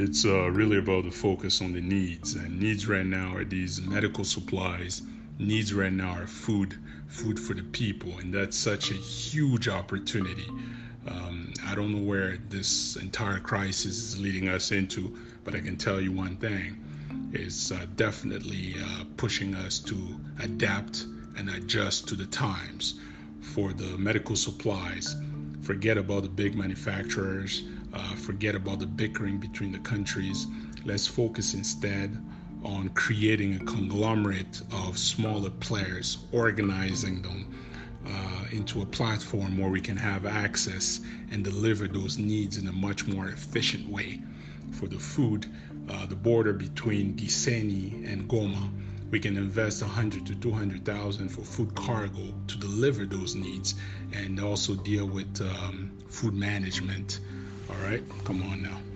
it's uh, really about the focus on the needs. And needs right now are these medical supplies. Needs right now are food, food for the people, and that's such a huge opportunity. Um, I don't know where this entire crisis is leading us into, but I can tell you one thing: it's uh, definitely uh, pushing us to adapt and adjust to the times. For the medical supplies, forget about the big manufacturers uh, forget about the bickering between the countries. Let's focus instead on creating a conglomerate of smaller players, organizing them uh, into a platform where we can have access and deliver those needs in a much more efficient way. For the food, uh, the border between Gisenyi and Goma, we can invest 100 to 200,000 for food cargo to deliver those needs and also deal with um, food management all right, come on now.